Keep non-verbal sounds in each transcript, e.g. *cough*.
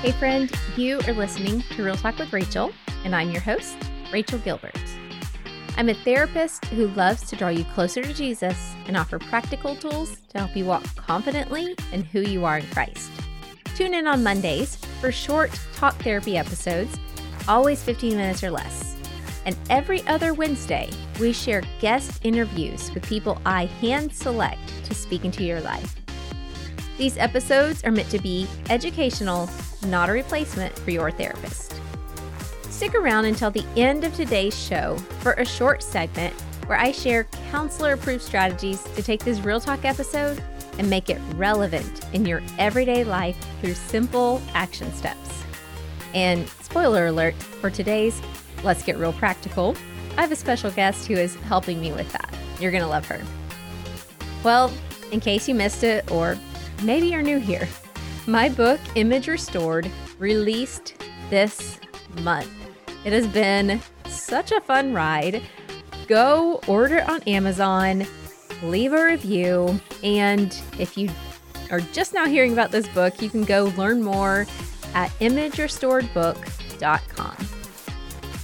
Hey, friend, you are listening to Real Talk with Rachael, and I'm your host, Rachael Gilbert. I'm a therapist who loves to draw you closer to Jesus and offer practical tools to help you walk confidently in who you are in Christ. Tune in on Mondays for short talk therapy episodes, always 15 minutes or less. And every other Wednesday, we share guest interviews with people I hand select to speak into your life. These episodes are meant to be educational, not a replacement for your therapist. Stick around until the end of today's show for a short segment where I share counselor approved strategies to take this Real Talk episode and make it relevant in your everyday life through simple action steps. And spoiler alert for today's Let's Get Real Practical, I have a special guest who is helping me with that. You're going to love her. Well, in case you missed it, or maybe you're new here, my book, Image Restored, released this month. It has been such a fun ride. Go order on Amazon, leave a review, and if you are just now hearing about this book, you can go learn more at imagerestoredbook.com.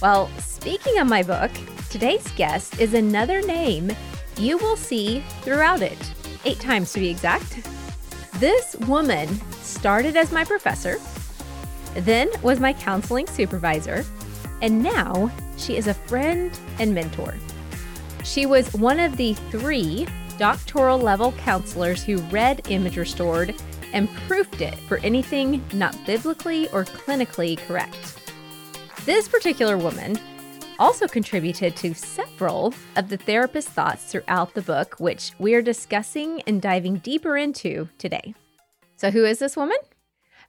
Well, speaking of my book, today's guest is another name you will see throughout it, eight times to be exact. This woman started as my professor, then was my counseling supervisor, and now she is a friend and mentor. She was one of the three doctoral level counselors who read Image Restored and proofed it for anything not biblically or clinically correct. This particular woman also contributed to several of the therapist's thoughts throughout the book, which we are discussing and diving deeper into today. So, who is this woman?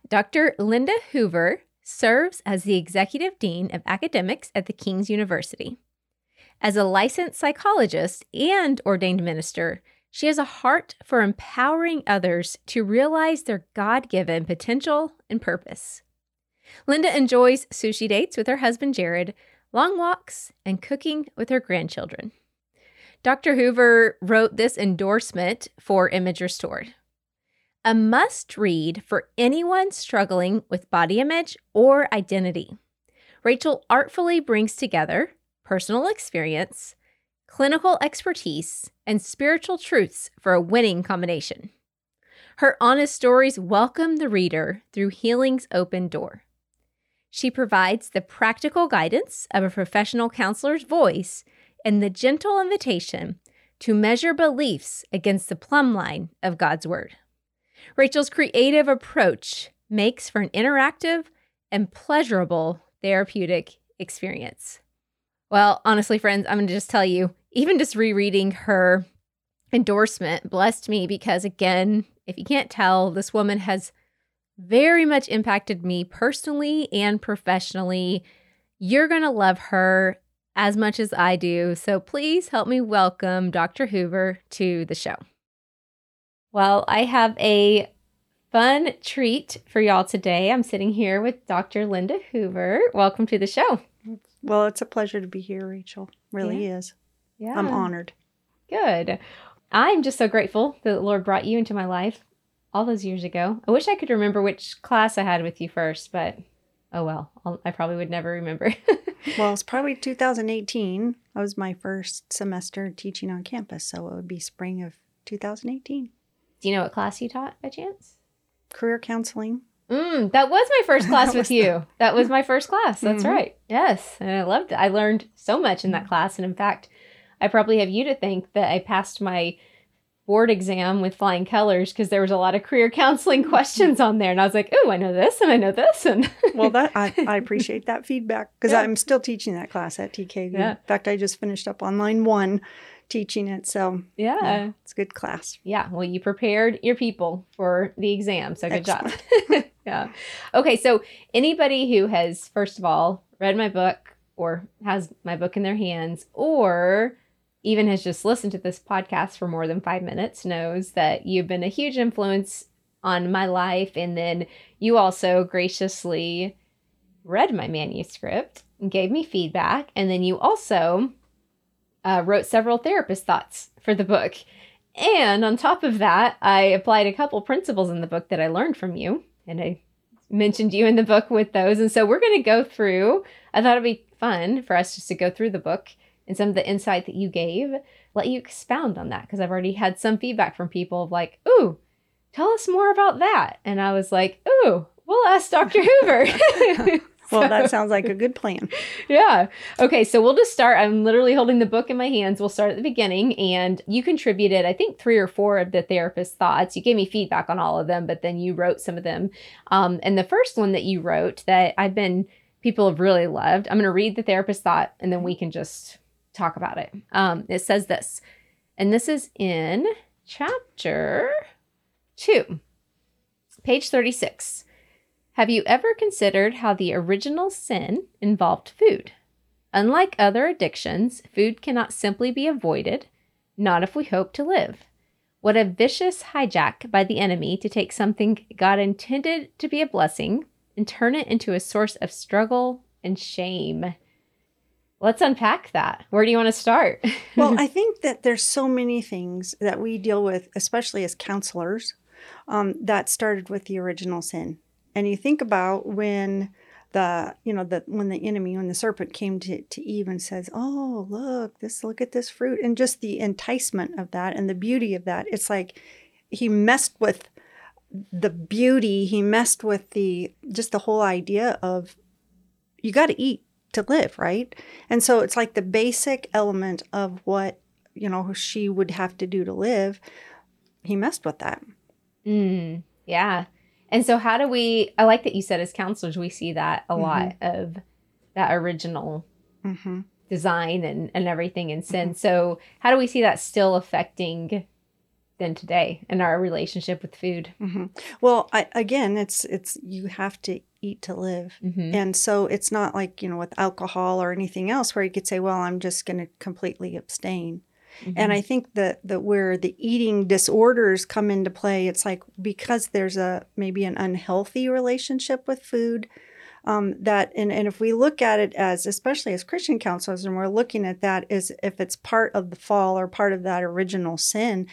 Dr. Linda Hoover serves as the Executive Dean of Academics at the King's University. As a licensed psychologist and ordained minister, she has a heart for empowering others to realize their God given potential and purpose. Linda enjoys sushi dates with her husband Jared, long walks, and cooking with her grandchildren. Dr. Hoover wrote this endorsement for Image Restored a must read for anyone struggling with body image or identity. Rachael artfully brings together personal experience, clinical expertise, and spiritual truths for a winning combination. Her honest stories welcome the reader through healing's open door. She provides the practical guidance of a professional counselor's voice and the gentle invitation to measure beliefs against the plumb line of God's Word. Rachael's creative approach makes for an interactive and pleasurable therapeutic experience. Well, honestly, friends, I'm going to just tell you, even just rereading her endorsement blessed me because, again, if you can't tell, this woman has very much impacted me personally and professionally. You're going to love her as much as I do. So please help me welcome Dr. Hoover to the show. Well, I have a fun treat for y'all today. I'm sitting here with Dr. Linda Hoover. Welcome to the show. Well, it's a pleasure to be here, Rachael. Really yeah. is. Yeah. I'm honored. Good. I'm just so grateful that the Lord brought you into my life all those years ago. I wish I could remember which class I had with you first, but oh well, I'll, i probably would never remember. *laughs* well, it's probably 2018. That was my first semester teaching on campus, so it would be spring of 2018. Do you know what class you taught by chance? Career counseling. Mm, that was my first *laughs* class with you. The... That was my first class. That's mm-hmm. right. Yes. And I loved it. I learned so much in that mm. class. And in fact, I probably have you to thank that I passed my board exam with flying colors because there was a lot of career counseling *laughs* questions on there and i was like oh i know this and i know this and well that I, *laughs* I appreciate that feedback because yeah. i'm still teaching that class at TKU yeah. in fact i just finished up on line one teaching it. So yeah. yeah, it's a good class. Yeah. Well, you prepared your people for the exam. So good Excellent. job. *laughs* yeah. Okay. So anybody who has, first of all, read my book or has my book in their hands or even has just listened to this podcast for more than five minutes knows that you've been a huge influence on my life. And then you also graciously read my manuscript and gave me feedback. And then you also uh, wrote several therapist thoughts for the book. And on top of that, I applied a couple principles in the book that I learned from you. And I mentioned you in the book with those. And so we're going to go through. I thought it'd be fun for us just to go through the book and some of the insight that you gave, let you expound on that because I've already had some feedback from people of like, ooh, tell us more about that. And I was like, ooh, we'll ask Dr. Hoover. *laughs* *laughs* well, that sounds like a good plan. *laughs* Yeah. Okay, so we'll just start. I'm literally holding the book in my hands. We'll start at the beginning. And you contributed, I think, three or four of the therapist's thoughts. You gave me feedback on all of them, but then you wrote some of them. Um, and the first one that you wrote that I've been, people have really loved, I'm going to read the therapist's thought and then we can just talk about it. Um, it says this, and this is in chapter two, page 36. Have you ever considered how the original sin involved food? Unlike other addictions, food cannot simply be avoided, not if we hope to live. What a vicious hijack by the enemy to take something God intended to be a blessing and turn it into a source of struggle and shame. Let's unpack that. Where do you want to start? *laughs* well, I think that there's so many things that we deal with, especially as counselors, um, that started with the original sin. And you think about when the you know the when the enemy when the serpent came to, to eve and says oh look this look at this fruit and just the enticement of that and the beauty of that it's like he messed with the beauty he messed with the just the whole idea of you got to eat to live, right? And so it's like the basic element of what, you know, she would have to do to live. He messed with that. Mm, yeah. And so how do we I like that you said as counselors we see that a mm-hmm. lot of that original mm-hmm. design and, and everything in sin. Mm-hmm. So how do we see that still affecting then today in our relationship with food? Mm-hmm. Well, I, again, it's it's you have to eat to live. Mm-hmm. And so it's not like, you know, with alcohol or anything else where you could say, well, I'm just going to completely abstain. Mm-hmm. And I think that, that where the eating disorders come into play, it's like because there's a maybe an unhealthy relationship with food. Um, that and, and if we look at it as especially as christian counselors and we're looking at that is if it's part of the fall or part of that original sin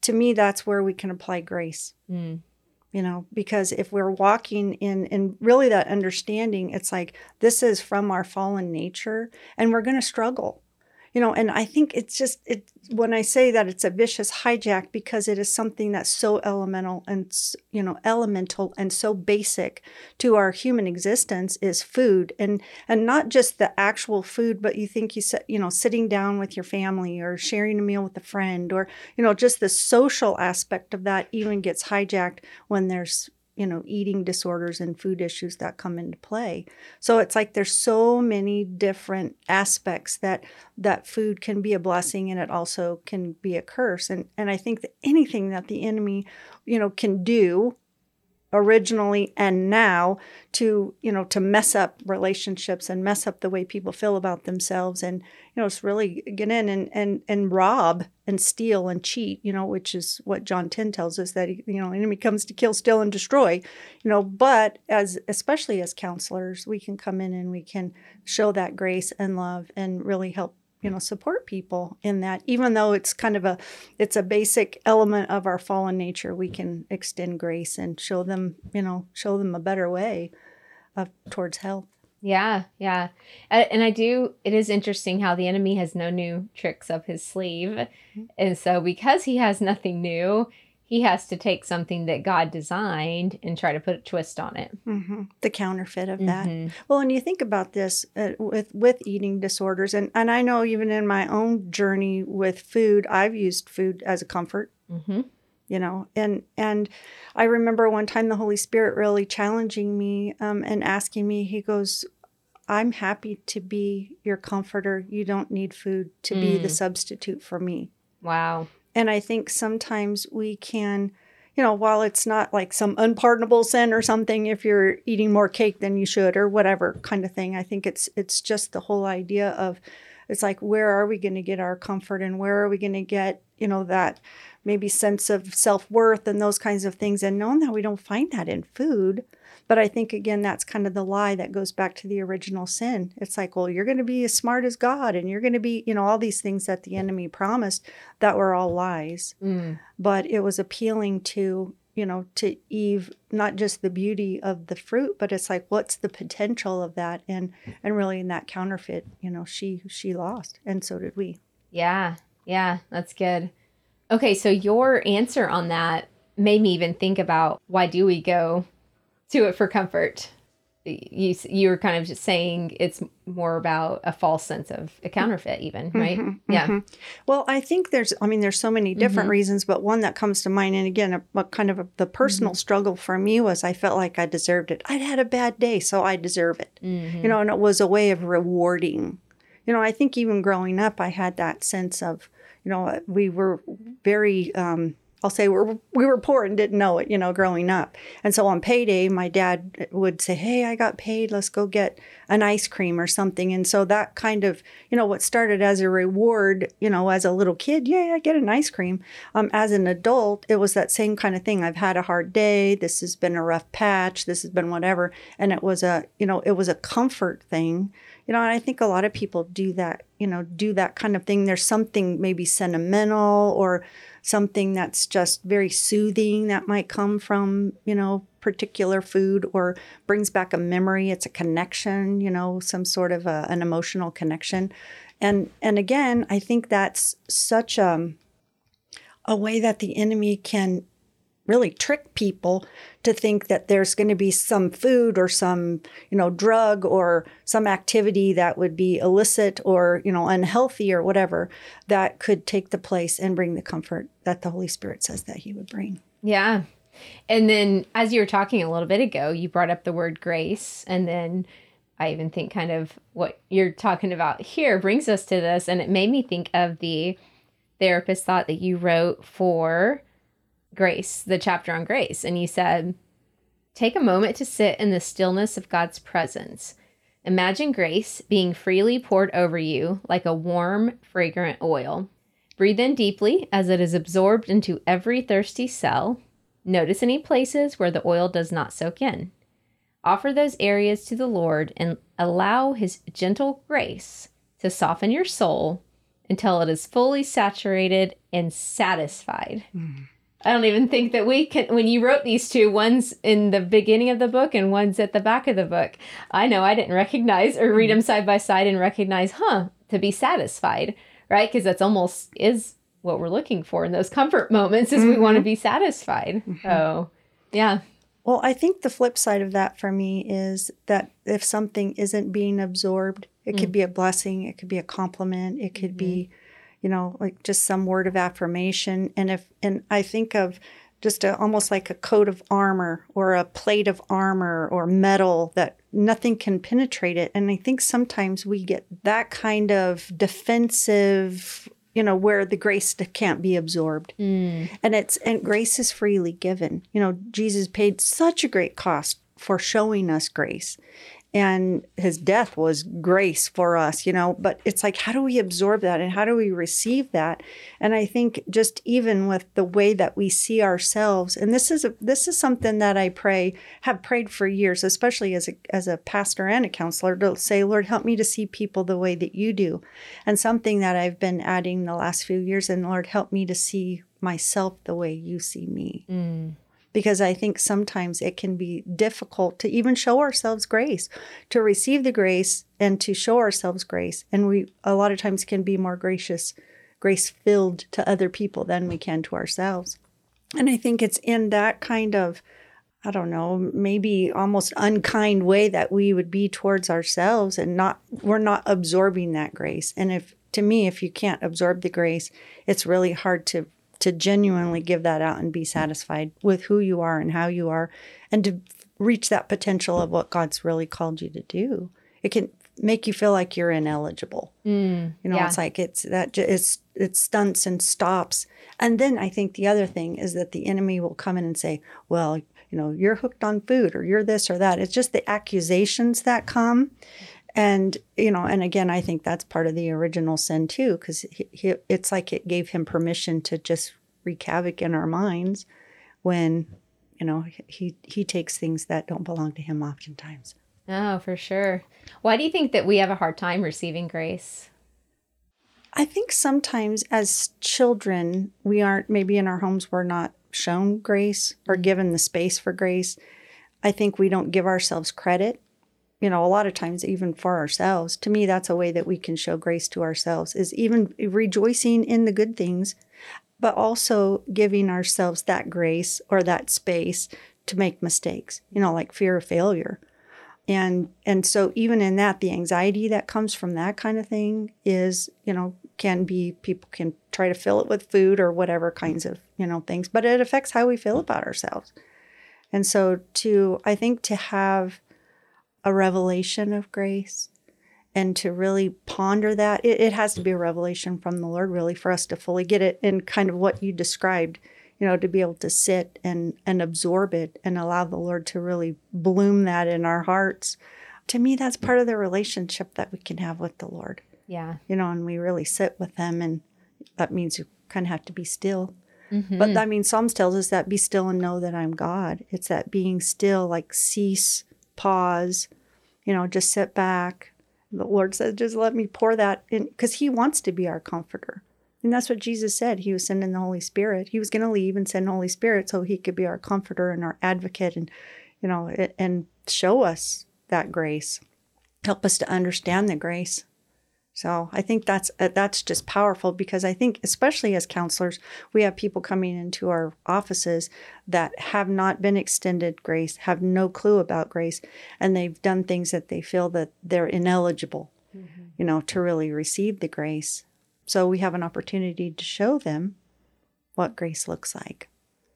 to me that's where we can apply grace mm you know because if we're walking in in really that understanding it's like this is from our fallen nature and we're going to struggle you know and i think it's just it when i say that it's a vicious hijack because it is something that's so elemental and you know elemental and so basic to our human existence is food. And and not just the actual food but you think you sit you know sitting down with your family or sharing a meal with a friend or you know just the social aspect of that even gets hijacked when there's you know eating disorders and food issues that come into play. So it's like there's so many different aspects that that food can be a blessing and it also can be a curse. And and i think that anything that the enemy you know can do originally and now to you know to mess up relationships and mess up the way people feel about themselves and you know it's really get in and and and rob and steal and cheat you know which is what john 10 tells us that you know enemy comes to kill steal and destroy you know. But as especially as counselors we can come in and we can show that grace and love and really help you know support people in that. Even though it's kind of a it's a basic element of our fallen nature we can extend grace and show them you know show them a better way of towards health. Yeah yeah. And i do it is interesting how the enemy has no new tricks up his sleeve. Mm-hmm. and so because he has nothing new he has to take something that God designed and try to put a twist on it. Mm-hmm. The counterfeit of that. Mm-hmm. Well, and you think about this uh, with with eating disorders, and and I know even in my own journey with food, I've used food as a comfort. Mm-hmm. You know, and and I remember one time the Holy Spirit really challenging me um, and asking me. He goes, I'm happy to be your comforter. You don't need food to mm. be the mm. substitute for me. Wow. And I think sometimes we can, you know, while it's not like some unpardonable sin or something if you're eating more cake than you should or whatever kind of thing, I think it's it's just the whole idea of it's like where are we going to get our comfort and where are we going to get, you know, that maybe sense of self-worth and those kinds of things and knowing that we don't find that in food but I think, again, that's kind of the lie that goes back to the original sin. It's like, well, you're going to be as smart as God and you're going to be, you know, all these things that the enemy promised that were all lies. Mm. But it was appealing to, you know, to Eve, not just the beauty of the fruit, but it's like, what's the potential of that? And, and really in that counterfeit, you know, she, she lost and so did we. Yeah. Yeah. That's good. Okay. So your answer on that made me even think about why do we go to it for comfort? you you were kind of just saying it's more about a false sense of a counterfeit even mm-hmm, right mm-hmm, yeah mm-hmm. well i think there's i mean there's so many different mm-hmm. reasons but one that comes to mind and again a, a kind of a, the personal mm-hmm. struggle for me was i felt like i deserved it i'd had a bad day so i deserve it you know and it was a way of rewarding you know i think even growing up i had that sense of you know we were very um, I'll say we're, we were poor and didn't know it, you know, growing up. And so on payday, my dad would say, Hey, I got paid. Let's go get an ice cream or something. And so that kind of, you know, what started as a reward, you know, as a little kid, yeah, I get an ice cream. Um, as an adult, it was that same kind of thing. I've had a hard day. This has been a rough patch. This has been whatever. And it was a, you know, it was a comfort thing you know, I think a lot of people do that, you know, do that kind of thing. There's something maybe sentimental or something that's just very soothing that might come from, you know, particular food or brings back a memory. It's a connection, you know, some sort of a, an emotional connection. And and again, I think that's such a a way that the enemy can really trick people to think that there's going to be some food or some you know drug or some activity that would be illicit or you know unhealthy or whatever that could take the place and bring the comfort that the holy spirit says that he would bring. Yeah. And then as you were talking a little bit ago you brought up the word grace and then i even think kind of what you're talking about here brings us to this and it made me think of the therapist thought that you wrote for grace, the chapter on grace, and you said, Take a moment to sit in the stillness of God's presence. Imagine grace being freely poured over you like a warm, fragrant oil. Breathe in deeply as it is absorbed into every thirsty cell. Notice any places where the oil does not soak in. Offer those areas to the Lord and allow His gentle grace to soften your soul until it is fully saturated and satisfied. Mm. I don't even think that we can. When you wrote these two, one's in the beginning of the book and one's at the back of the book. I know I didn't recognize or read them side by side and recognize, huh, to be satisfied, right? Because that's almost is what we're looking for in those comfort moments is mm-hmm. we want to be satisfied. Mm-hmm. Oh, yeah. Well, I think the flip side of that for me is that if something isn't being absorbed, it mm could be a blessing, it could be a compliment, it could mm-hmm. be you know, like just some word of affirmation. And if, and I think of just a, almost like a coat of armor or a plate of armor or metal that nothing can penetrate it. And I think sometimes we get that kind of defensive, you know, where the grace can't be absorbed. Mm. And it's, and grace is freely given. You know, Jesus paid such a great cost for showing us grace and his death was grace for us you know but it's like how do we absorb that and how do we receive that? And i think just even with the way that we see ourselves and this is a this is something that i pray have prayed for years especially as a as a pastor and a counselor to say lord help me to see people the way that you do. And something that i've been adding the last few years and lord help me to see myself the way you see me. Mm because I think sometimes it can be difficult to even show ourselves grace, to receive the grace and to show ourselves grace. And we a lot of times can be more gracious, grace filled to other people than we can to ourselves. And I think it's in that kind of I don't know, maybe almost unkind way that we would be towards ourselves and not we're not absorbing that grace. And if to me if you can't absorb the grace, it's really hard to to genuinely give that out and be satisfied with who you are and how you are and to reach that potential of what God's really called you to do. It can make you feel like you're ineligible. Mm, you know, yeah. it's like it's that it's it stunts and stops. And then I think the other thing is that the enemy will come in and say, "Well, you know, you're hooked on food or you're this or that." It's just the accusations that come and you know and again i think that's part of the original sin too because it's like it gave him permission to just wreak havoc in our minds when you know he he takes things that don't belong to him oftentimes. Oh for sure. Why do you think that we have a hard time receiving grace? I think sometimes as children we aren't maybe in our homes we're not shown grace or mm. given the space for grace, I think we don't give ourselves credit. You know, a lot of times, even for ourselves, to me, that's a way that we can show grace to ourselves is even rejoicing in the good things, but also giving ourselves that grace or that space to make mistakes, you know, like fear of failure. And and so even in that the anxiety that comes from that kind of thing is, you know, can be people can try to fill it with food or whatever kinds of, you know, things, but it affects how we feel about ourselves. And so to I think to have a revelation of grace and to really ponder that, it, it has to be a revelation from the Lord really for us to fully get it and kind of what you described you know, to be able to sit and, and absorb it and allow the Lord to really bloom that in our hearts. To me, that's part of the relationship that we can have with the Lord. Yeah. You know, and we really sit with Him, and that means you kind of have to be still. Mm-hmm. But I mean, Psalms tells us that be still and know that I'm God. It's that being still, like cease, pause, you know, just sit back. The Lord says, just let me pour that in because He wants to be our comforter. And that's what Jesus said. He was sending the Holy Spirit. He was going to leave and send the Holy Spirit so he could be our comforter and our advocate and, you know, and show us that grace, help us to understand the grace. So I think that's uh, that's just powerful because I think especially as counselors, we have people coming into our offices that have not been extended grace, have no clue about grace, and they've done things that they feel that they're ineligible, mm-hmm. you know, to really receive the grace. So we have an opportunity to show them what grace looks like.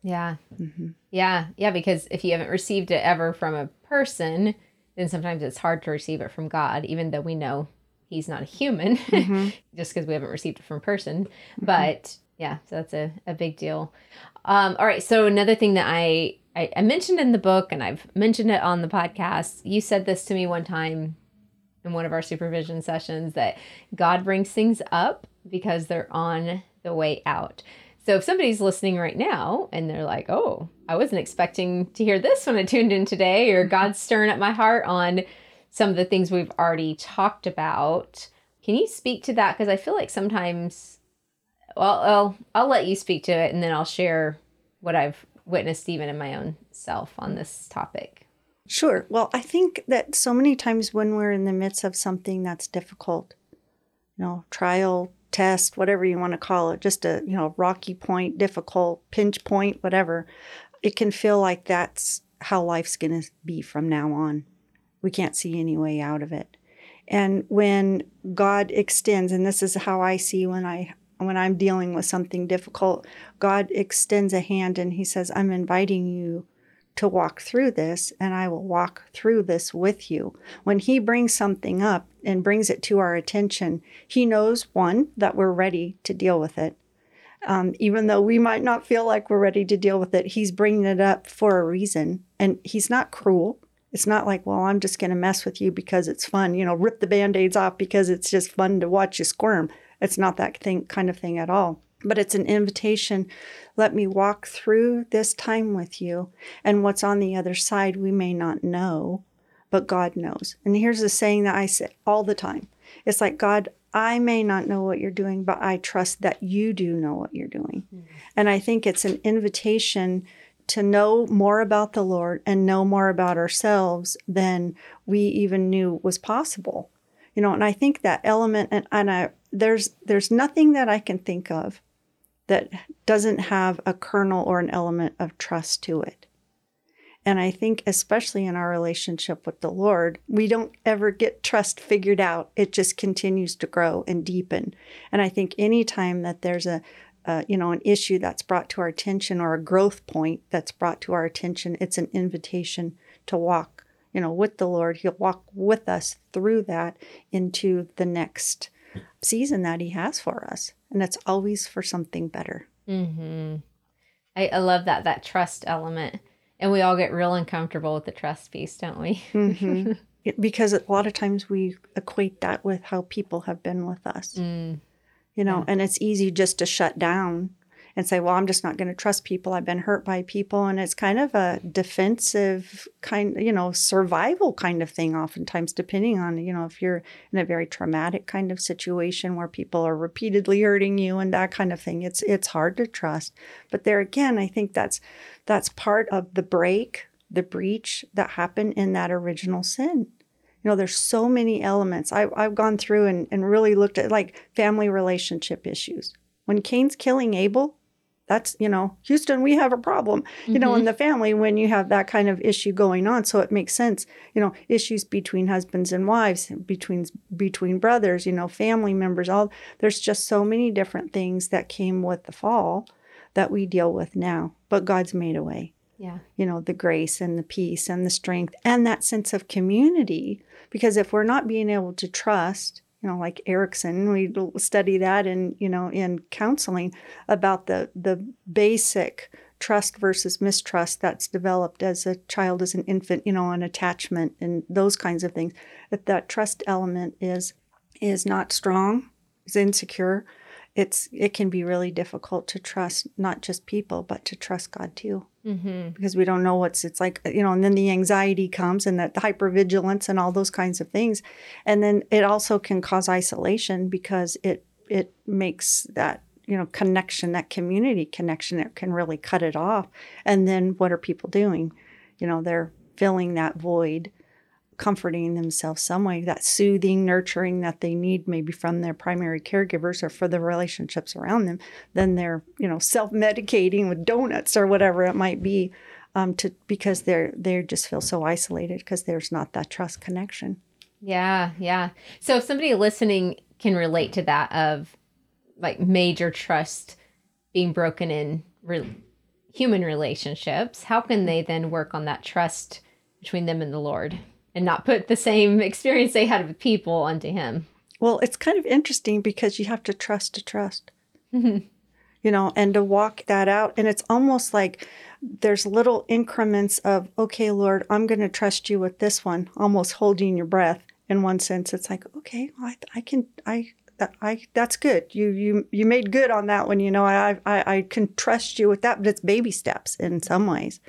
Yeah. Mm-hmm. Yeah. Yeah. Because if you haven't received it ever from a person, then sometimes it's hard to receive it from God, even though we know he's not a human *laughs* mm-hmm. just because we haven't received it from person. Mm-hmm. But yeah, so that's a, a big deal. Um, all right. So another thing that I, I, I mentioned in the book and I've mentioned it on the podcast, you said this to me one time in one of our supervision sessions that God brings things up because they're on the way out. So if somebody's listening right now and they're like, oh, I wasn't expecting to hear this when I tuned in today, or God's stirring up my heart on some of the things we've already talked about, can you speak to that? Because I feel like sometimes, well, I'll, I'll let you speak to it and then I'll share what I've witnessed even in my own self on this topic. Sure. Well, I think that so many times when we're in the midst of something that's difficult, you know, trial, test, whatever you want to call it, just a, you know, rocky point, difficult, pinch point, whatever, it can feel like that's how life's going to be from now on. We can't see any way out of it. And when God extends, and this is how I see when I when I'm dealing with something difficult, God extends a hand and he says, "I'm inviting you to walk through this, and I will walk through this with you. When He brings something up and brings it to our attention, He knows one, that we're ready to deal with it. Um, even though we might not feel like we're ready to deal with it, He's bringing it up for a reason. And He's not cruel. It's not like, well, I'm just going to mess with you because it's fun, you know, rip the band aids off because it's just fun to watch you squirm. It's not that thing, kind of thing at all but it's an invitation. Let me walk through this time with you. And what's on the other side, we may not know, but God knows. And here's a saying that I say all the time it's like, God, I may not know what you're doing, but I trust that you do know what you're doing. Mm-hmm. And I think it's an invitation to know more about the Lord and know more about ourselves than we even knew was possible. You know, and I think that element and, and I there's there's nothing that I can think of that doesn't have a kernel or an element of trust to it. And I think, especially in our relationship with the Lord, we don't ever get trust figured out. It just continues to grow and deepen. And I think anytime that there's a, uh, you know, an issue that's brought to our attention or a growth point that's brought to our attention, it's an invitation to walk, you know, with the Lord. He'll walk with us through that into the next season that He has for us and it's always for something better. Mm-hmm. I, I love that that trust element, and we all get real uncomfortable with the trust piece, don't we? mm-hmm. *laughs* because a lot of times we equate that with how people have been with us. Mm. You know, yeah. and it's easy just to shut down and say, well, I'm just not going to trust people. I've been hurt by people. And it's kind of a defensive kind, you know, survival kind of thing, oftentimes, depending on, you know, if you're in a very traumatic kind of situation where people are repeatedly hurting you and that kind of thing. It's it's hard to trust. But there again, I think that's that's part of the break, the breach that happened in that original sin you know there's so many elements. I, i've gone through and, and really looked at like family relationship issues. When cain's killing abel that's you know houston we have a problem you mm-hmm. know in mm-hmm. the family when you have that kind of issue going on. So it makes sense you know issues between husbands and wives between between brothers you know family members all there's just so many different things that came with the fall that we deal with now. But god's made a way. Yeah. You know the grace and the peace and the strength and that sense of community because if we're not being able to trust you know, like Erikson, we study that in, you know, in counseling about the the basic trust versus mistrust that's developed as a child, as an infant, you know, an attachment and those kinds of things. That that trust element is is not strong, is insecure. It's it can be really difficult to trust not just people, but to trust God too mm-hmm. because we don't know what's it's like you know and then the anxiety comes and that the hypervigilance and all those kinds of things. And then it also can cause isolation because it it makes that you know connection that community connection that can really cut it off. And then what are people doing? You know they're filling that void comforting themselves some way, that soothing, nurturing that they need maybe from their primary caregivers or for the relationships around them, then they're, you know, self-medicating with donuts or whatever it might be, um, to because they're they just feel so isolated because there's not that trust connection. Yeah, yeah. So if somebody listening can relate to that of like major trust being broken in re- human relationships, how can they then work on that trust between them and the Lord? And not put the same *laughs* experience they had with people onto him. Well, it's kind of interesting because you have to trust to trust. Mm-hmm. You know, and to walk that out. And it's almost like there's little increments of, okay, Lord, I'm going to trust you with this one, almost holding your breath. In one sense, it's like, okay, I, I can, I, I that's good. You you you made good on that one. You know, I I I can trust you with that, but it's baby steps in some ways.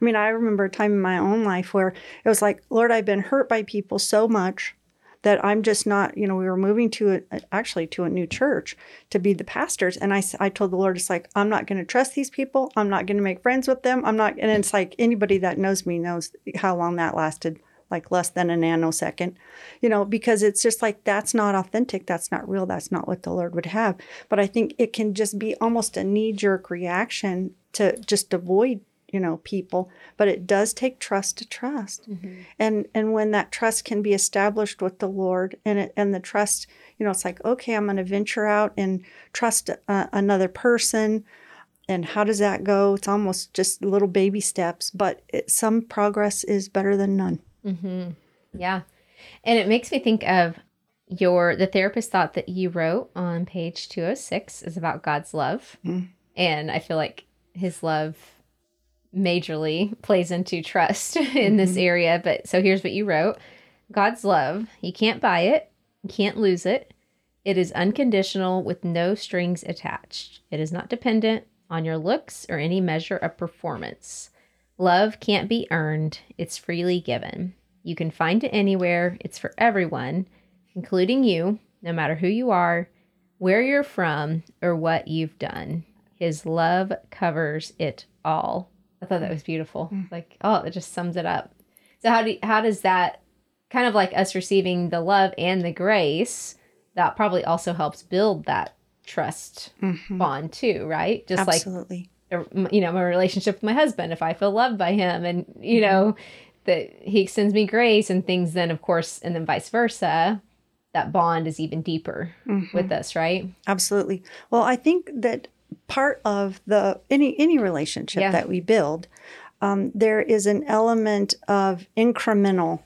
I mean, I remember a time in my own life where it was like, Lord, I've been hurt by people so much that I'm just not, you know, we were moving to a, actually to a new church to be the pastors. And I, I told the Lord, it's like, I'm not going to trust these people. I'm not going to make friends with them. I'm not, and it's like anybody that knows me knows how long that lasted, like less than a nanosecond, you know, because it's just like, that's not authentic. That's not real. That's not what the Lord would have. But I think it can just be almost a knee jerk reaction to just avoid you know people but it does take trust to trust mm-hmm. and and when that trust can be established with the lord and it, and the trust you know it's like okay i'm going to venture out and trust uh, another person and how does that go it's almost just little baby steps but it, some progress is better than none mm-hmm. yeah and it makes me think of your the therapist thought that you wrote on page 206 is about god's love mm. and i feel like his love majorly plays into trust *laughs* in mm-hmm. this area. But so here's what you wrote God's love, you can't buy it, you can't lose it. It is unconditional with no strings attached. It is not dependent on your looks or any measure of performance. Love can't be earned, it's freely given. You can find it anywhere, it's for everyone, including you, no matter who you are, where you're from, or what you've done. His love covers it all. I thought that was beautiful. Mm. Like, oh, it just sums it up. So how do you, how does that kind of like us receiving the love and the grace that probably also helps build that trust mm-hmm. bond too, right? Just Absolutely. like you know, my relationship with my husband, if I feel loved by him and you mm-hmm. know that he extends me grace and things then of course and then vice versa, that bond is even deeper mm-hmm. with us, right? Absolutely. Well, I think that part of the any any relationship yeah. that we build, um, there is an element of incremental.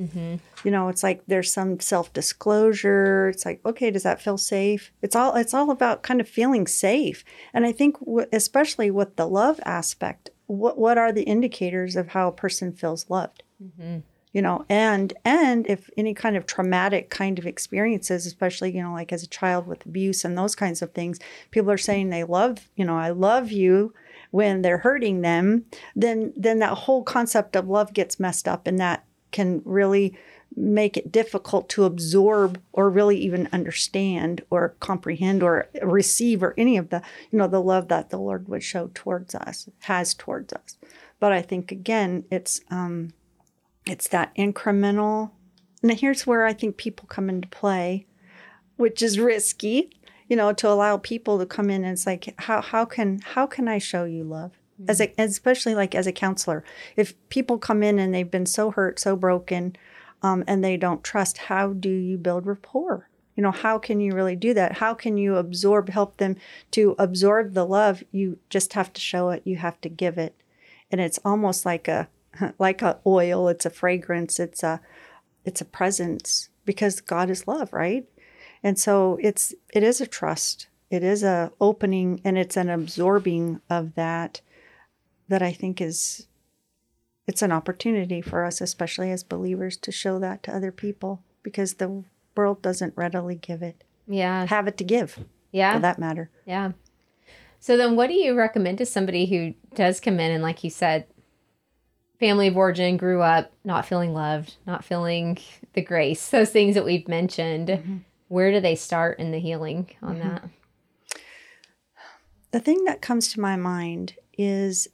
Mm-hmm. You know, it's like there's some self disclosure. It's like, okay, does that feel safe? It's all it's all about kind of feeling safe. And I think, w- especially with the love aspect, what what are the indicators of how a person feels loved? Mm-hmm. you know and and if any kind of traumatic kind of experiences especially you know like as a child with abuse and those kinds of things people are saying they love you know i love you when they're hurting them then then that whole concept of love gets messed up and that can really make it difficult to absorb or really even understand or comprehend or receive or any of the you know the love that the lord would show towards us has towards us but i think again it's um it's that incremental. And here's where I think people come into play, which is risky, you know, to allow people to come in and it's like, how, how can how can I show you love? Mm-hmm. As a, especially like as a counselor, if people come in and they've been so hurt, so broken, um, and they don't trust, how do you build rapport? You know, how can you really do that? How can you absorb, help them to absorb the love? You just have to show it. You have to give it, and it's almost like a *laughs* like a oil it's a fragrance it's a it's a presence because god is love right and so it's it is a trust it is a opening and it's an absorbing of that that i think is it's an opportunity for us especially as believers to show that to other people because the world doesn't readily give it yeah have it to give yeah for that matter yeah so then what do you recommend to somebody who does come in and like you said family of origin, grew up not feeling loved, not feeling the grace, those things that we've mentioned. Mm-hmm. Where do they start in the healing on mm-hmm. that? The thing that comes to my mind is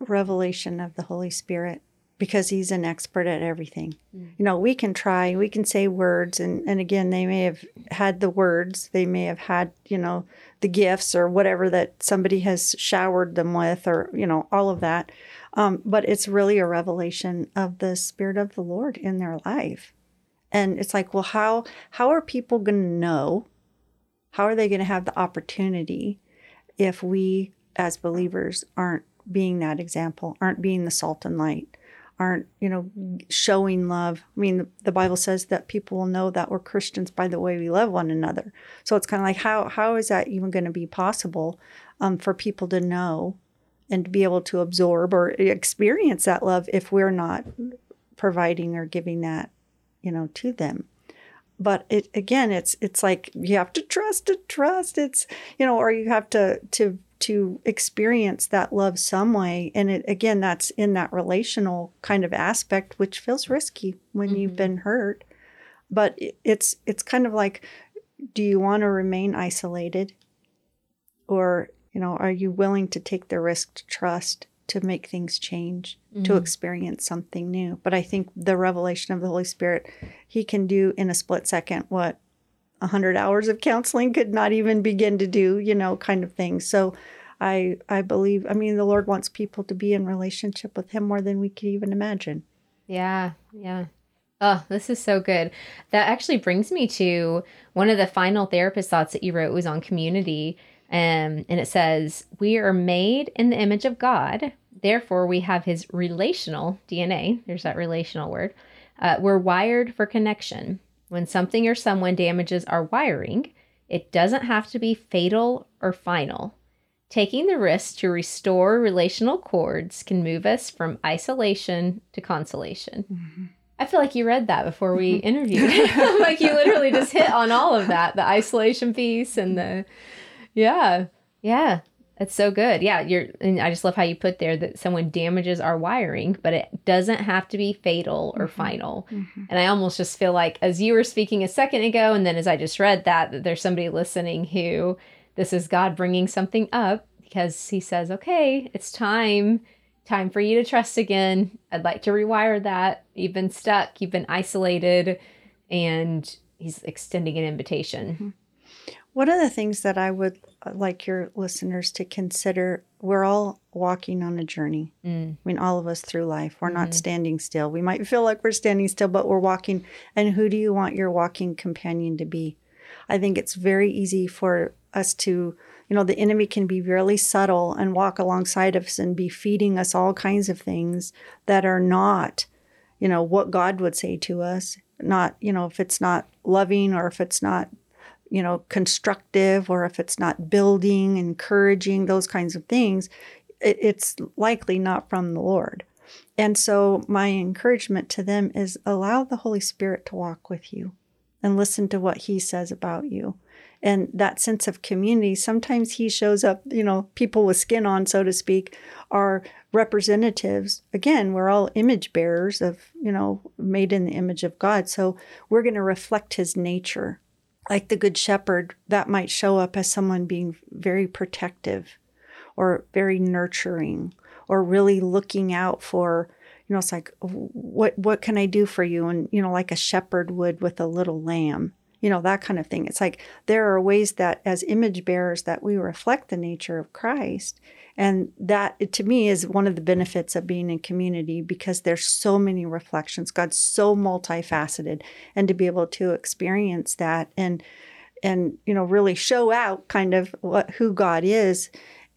revelation of the Holy Spirit because he's an expert at everything. Mm. You know, we can try, we can say words, and, and again, they may have had the words, they may have had, you know, the gifts or whatever that somebody has showered them with, or, you know, all of that. Um, but it's really a revelation of the Spirit of the Lord in their life. And it's like, well, how how are people going to know? How are they going to have the opportunity if we as believers aren't being that example, aren't being the salt and light, aren't, you know, showing love? I mean, the, the Bible says that people will know that we're Christians by the way we love one another. So it's kind of like how how is that even going to be possible um, for people to know and to be able to absorb or experience that love if we're not providing or giving that, you know, to them. But it again, it's it's like you have to trust to trust. It's you know, or you have to to to experience that love some way. And it again, that's in that relational kind of aspect, which feels risky when mm-hmm. you've been hurt. But it's it's kind of like, do you want to remain isolated, or you know, are you willing to take the risk to trust to make things change, mm-hmm. to experience something new? But I think the revelation of the Holy Spirit, He can do in a split second what a hundred hours of counseling could not even begin to do, you know, kind of thing. So I I believe I mean the Lord wants people to be in relationship with Him more than we could even imagine. Yeah, yeah. Oh, this is so good. That actually brings me to one of the final therapist thoughts that you wrote was on community. Um, and it says, We are made in the image of God. Therefore, we have his relational DNA. There's that relational word. Uh, we're wired for connection. When something or someone damages our wiring, it doesn't have to be fatal or final. Taking the risk to restore relational cords can move us from isolation to consolation. Mm-hmm. I feel like you read that before we *laughs* interviewed. *laughs* like you literally just hit on all of that the isolation piece and the yeah. Yeah. That's so good. Yeah, you're and I just love how you put there that someone damages our wiring, but it doesn't have to be fatal or mm-hmm. final. Mm-hmm. And I almost just feel like as you were speaking a second ago and then as I just read that that there's somebody listening who this is God bringing something up because he says, "Okay, it's time time for you to trust again. I'd like to rewire that. You've been stuck, you've been isolated." And he's extending an invitation. Mm-hmm. One of the things that I would like your listeners to consider we're all walking on a journey. Mm. I mean, all of us through life. We're mm-hmm. not standing still. We might feel like we're standing still, but we're walking. And who do you want your walking companion to be? I think it's very easy for us to, you know, the enemy can be really subtle and walk alongside of us and be feeding us all kinds of things that are not, you know, what God would say to us. Not, you know, if it's not loving or if it's not you know, constructive or if it's not building, encouraging, those kinds of things, it, it's likely not from the Lord. And so, my encouragement to them is allow the Holy Spirit to walk with you and listen to what He says about you. And that sense of community, sometimes He shows up, you know, people with skin on, so to speak, are representatives. Again, we're all image bearers of, you know, made in the image of God. So, we're going to reflect His nature. Like the Good Shepherd, that might show up as someone being very protective or very nurturing or really looking out for you know it's like what what can i do for you? And you know like a shepherd would with a little lamb you know that kind of thing. It's like there are ways that as image bearers that we reflect the nature of christ and that to me is one of the benefits of being in community because there's so many reflections god's so multifaceted and to be able to experience that and and you know really show out kind of what who god is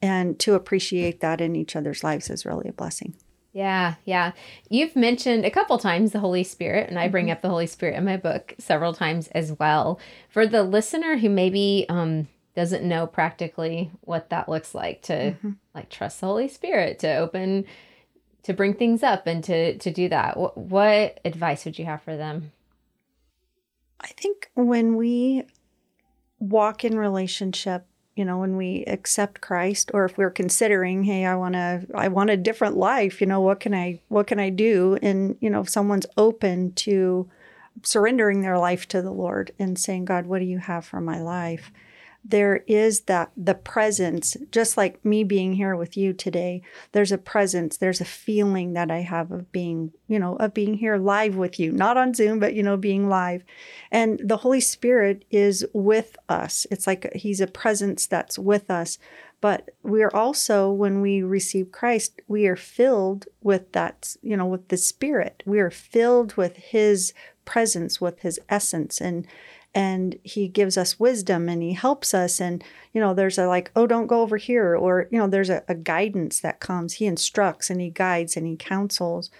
and to appreciate that in each other's lives is really a blessing. Yeah, yeah. You've mentioned a couple times the Holy Spirit, and I bring mm-hmm. up the Holy Spirit in my book several times as well. For the listener who maybe um, doesn't know practically what that looks like to mm-hmm. like trust the Holy Spirit to open to bring things up and to to do that. What, what advice would you have for them? I think when we walk in relationship you know when we accept christ or if we're considering hey i want to i want a different life you know what can i what can i do and you know if someone's open to surrendering their life to the lord and saying god what do you have for my life there is that the presence just like me being here with you today there's a presence there's a feeling that i have of being you know of being here live with you. Not on zoom but you know being live. And the holy spirit is with us. It's like he's a presence that's with us. But we are also when we receive christ we are filled with that you know with the spirit. We are filled with his presence with his essence. And and he gives us wisdom and he helps us. And you know there's a like oh don't go over here or you know there's a, a guidance that comes. He instructs and he guides and he counsels.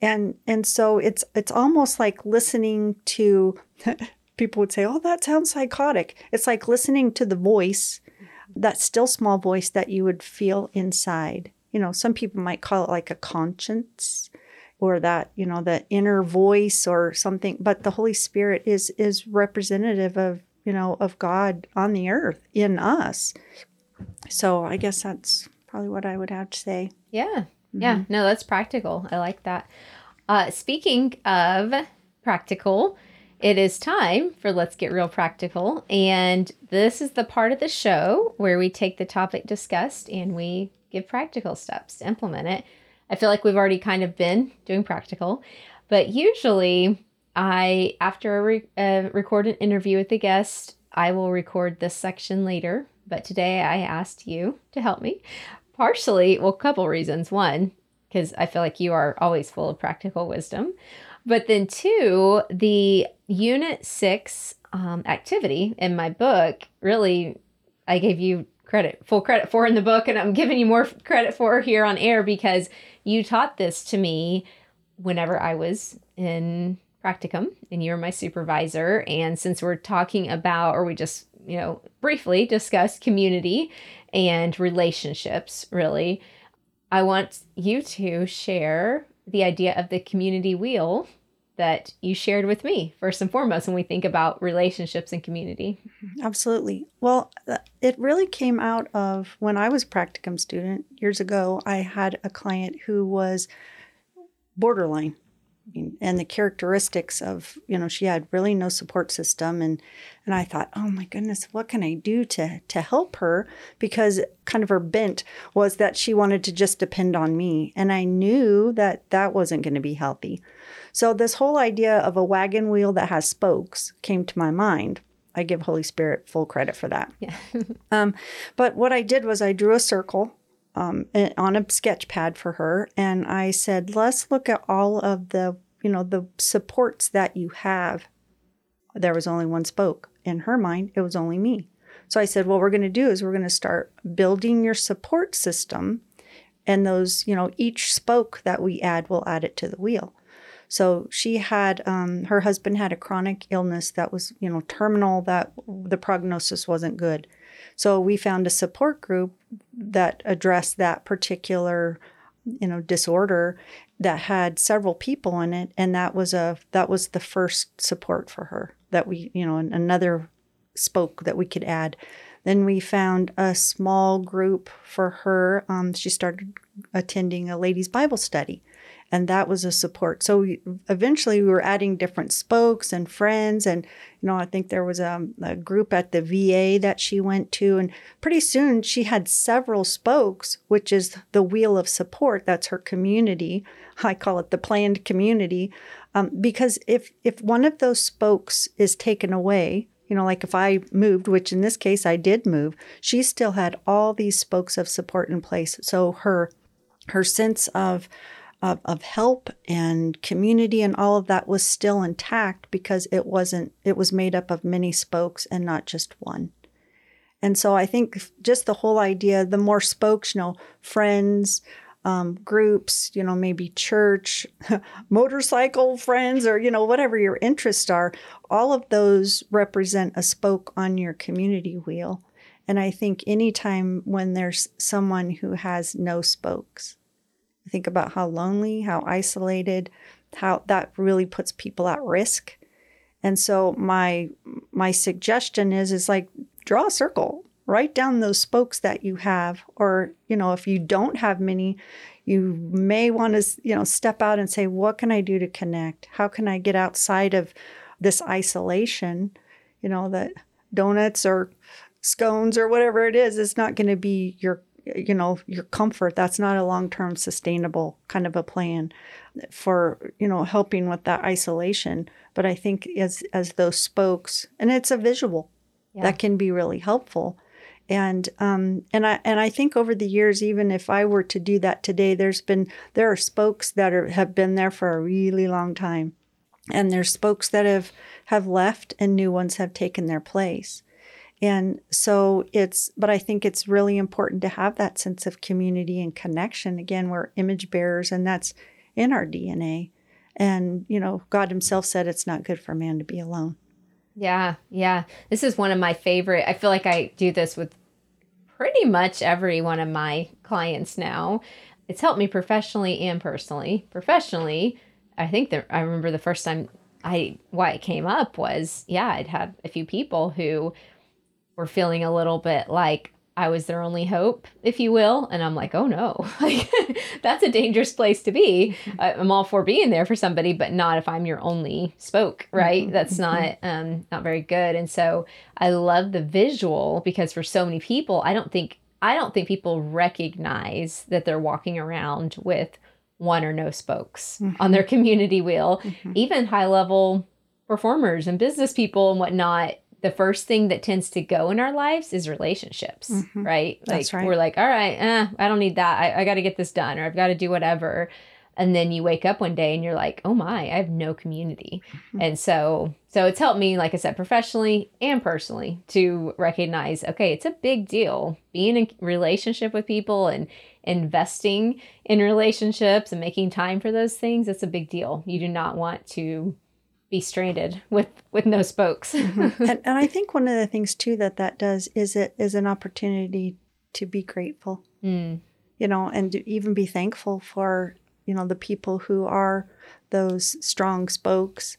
And and so it's it's almost like listening to *laughs* people would say oh that sounds psychotic. It's like listening to the voice that still small voice that you would feel inside. You know some people might call it like a conscience or that you know the inner voice or something but the holy spirit is is representative of you know of god on the earth in us so i guess that's probably what i would have to say yeah mm-hmm. yeah no that's practical i like that uh speaking of practical it is time for Let's Get Real Practical. And this is the part of the show where we take the topic discussed and we give practical steps to implement it. I feel like we've already kind of been doing practical, but usually I, after I re- uh, record an interview with the guest, I will record this section later. But today I asked you to help me. Partially, well, a couple reasons. One, because I feel like you are always full of practical wisdom. But then, two, the Unit 6 um, activity in my book really, I gave you credit, full credit for in the book, and I'm giving you more credit for here on air because you taught this to me whenever I was in practicum and you were my supervisor. And since we're talking about, or we just, you know, briefly discussed community and relationships, really, I want you to share the idea of the community wheel that you shared with me first and foremost when we think about relationships and community. Absolutely. Well, uh, it really came out of when I was a practicum student years ago. I had a client who was borderline and the characteristics of you know she had really no support system and and I thought oh my goodness what can I do to to help her because kind of her bent was that she wanted to just depend on me and I knew that that wasn't going to be healthy so, this whole idea of a wagon wheel that has spokes came to my mind. I give Holy Spirit full credit for that. Yeah. *laughs* um, but what I did was I drew a circle um, on a sketch pad for her, and I said, "Let's look at all of the, you know, the supports that you have." There was only one spoke in her mind; it was only me. So I said, "What we're going to do is we're going to start building your support system, and those, you know, each spoke that we add, we'll add it to the wheel." So she had, um, her husband had a chronic illness that was, you know, terminal, that the prognosis wasn't good. So we found a support group that addressed that particular you know disorder that had several people in it and that was a that was the first support for her that we you know another spoke that we could add. Then we found a small group for her. Um, she started attending a ladies bible study and that was a support. So we, eventually we were adding different spokes and friends, and you know I think there was a, a group at the VA that she went to, and pretty soon she had several spokes, which is the wheel of support. That's her community. I call it the planned community, um, because if if one of those spokes is taken away, you know, like if I moved, which in this case I did move, she still had all these spokes of support in place. So her her sense of of, of help and community and all of that was still intact because it wasn't it was made up of many spokes and not just one. And so i think just the whole idea the more spokes you know friends um, groups you know maybe church *laughs* motorcycle friends or you know whatever your interests are all of those represent a spoke on your community wheel. And i think anytime when there's someone who has no spokes think about how lonely, how isolated, how that really puts people at risk. And so my my suggestion is is like draw a circle, write down those spokes that you have or you know if you don't have many, you may want to you know step out and say what can I do to connect? How can I get outside of this isolation? You know that donuts or scones or whatever it is is not going to be your you know your comfort that's not a long-term sustainable kind of a plan for you know helping with that isolation. But i think as as those spokes and it's a visual yeah. that can be really helpful. And um and i and i think over the years even if i were to do that today there's been there are spokes that are have been there for a really long time. And there's spokes that have have left and new ones have taken their place and so it's, but I think it's really important to have that sense of community and connection. Again, we're image bearers, and that's in our DNA. And, you know, God Himself said it's not good for man to be alone. Yeah, yeah. This is one of my favorite. I feel like I do this with pretty much every one of my clients now. It's helped me professionally and personally. Professionally, I think that I remember the first time I why it came up was yeah, I'd had a few people who were feeling a little bit like I was their only hope, if you will. And I'm like, oh no, *laughs* like *laughs* that's a dangerous place to be. Mm-hmm. I'm all for being there for somebody, but not if I'm your only spoke, right? Mm-hmm. That's not mm-hmm. um, not very good. And so I love the visual because for so many people, I don't think I don't think people recognize that they're walking around with one or no spokes mm-hmm. on their community wheel. Mm-hmm. Even high level performers and business people and whatnot the first thing that tends to go in our lives is relationships, mm-hmm. right? Like That's right. we're like, all right, eh, I don't need that. I, I got to get this done, or I've got to do whatever. And then you wake up one day and you're like, oh my, I have no community. Mm-hmm. And so, so it's helped me, like I said, professionally and personally to recognize, okay, it's a big deal being in relationship with people and investing in relationships and making time for those things. It's a big deal. You do not want to be stranded with with no spokes. mm-hmm. *laughs* and, and I think one of the things too that that does is it is an opportunity to be grateful. Mm. You know, and to even be thankful for you know the people who are those strong spokes.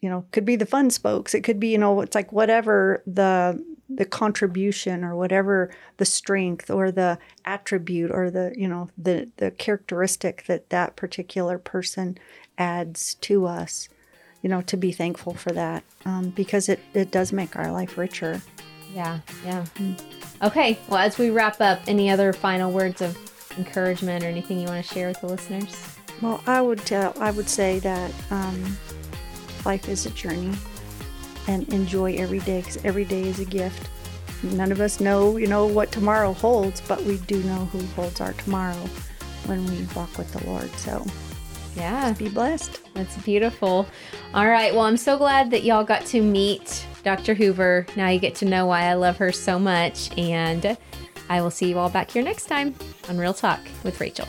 You know, could be the fun spokes. It could be you know it's like whatever the the contribution or whatever the strength or the attribute or the you know the the characteristic that that particular person adds to us you know, to be thankful for that um, because it, it does make our life richer. Yeah, yeah. Mm. Okay, well, as we wrap up, any other final words of encouragement or anything you want to share with the listeners? Well, I would tell, I would say that um, life is a journey, and enjoy every day because every day is a gift. None of us know, you know, what tomorrow holds, but we do know who holds our tomorrow when we walk with the Lord. So yeah. Just be blessed. That's beautiful. All right. Well, I'm so glad that y'all got to meet Dr. Hoover. Now you get to know why I love her so much. And I will see you all back here next time on Real Talk with Rachael.